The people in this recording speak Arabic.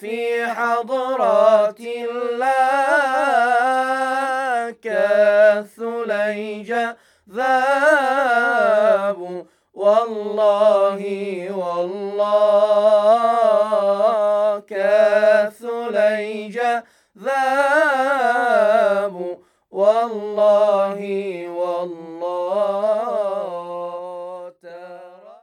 في حضرات الله كالثليجة ذابوا والله والله كالثليجة ذابوا والله والله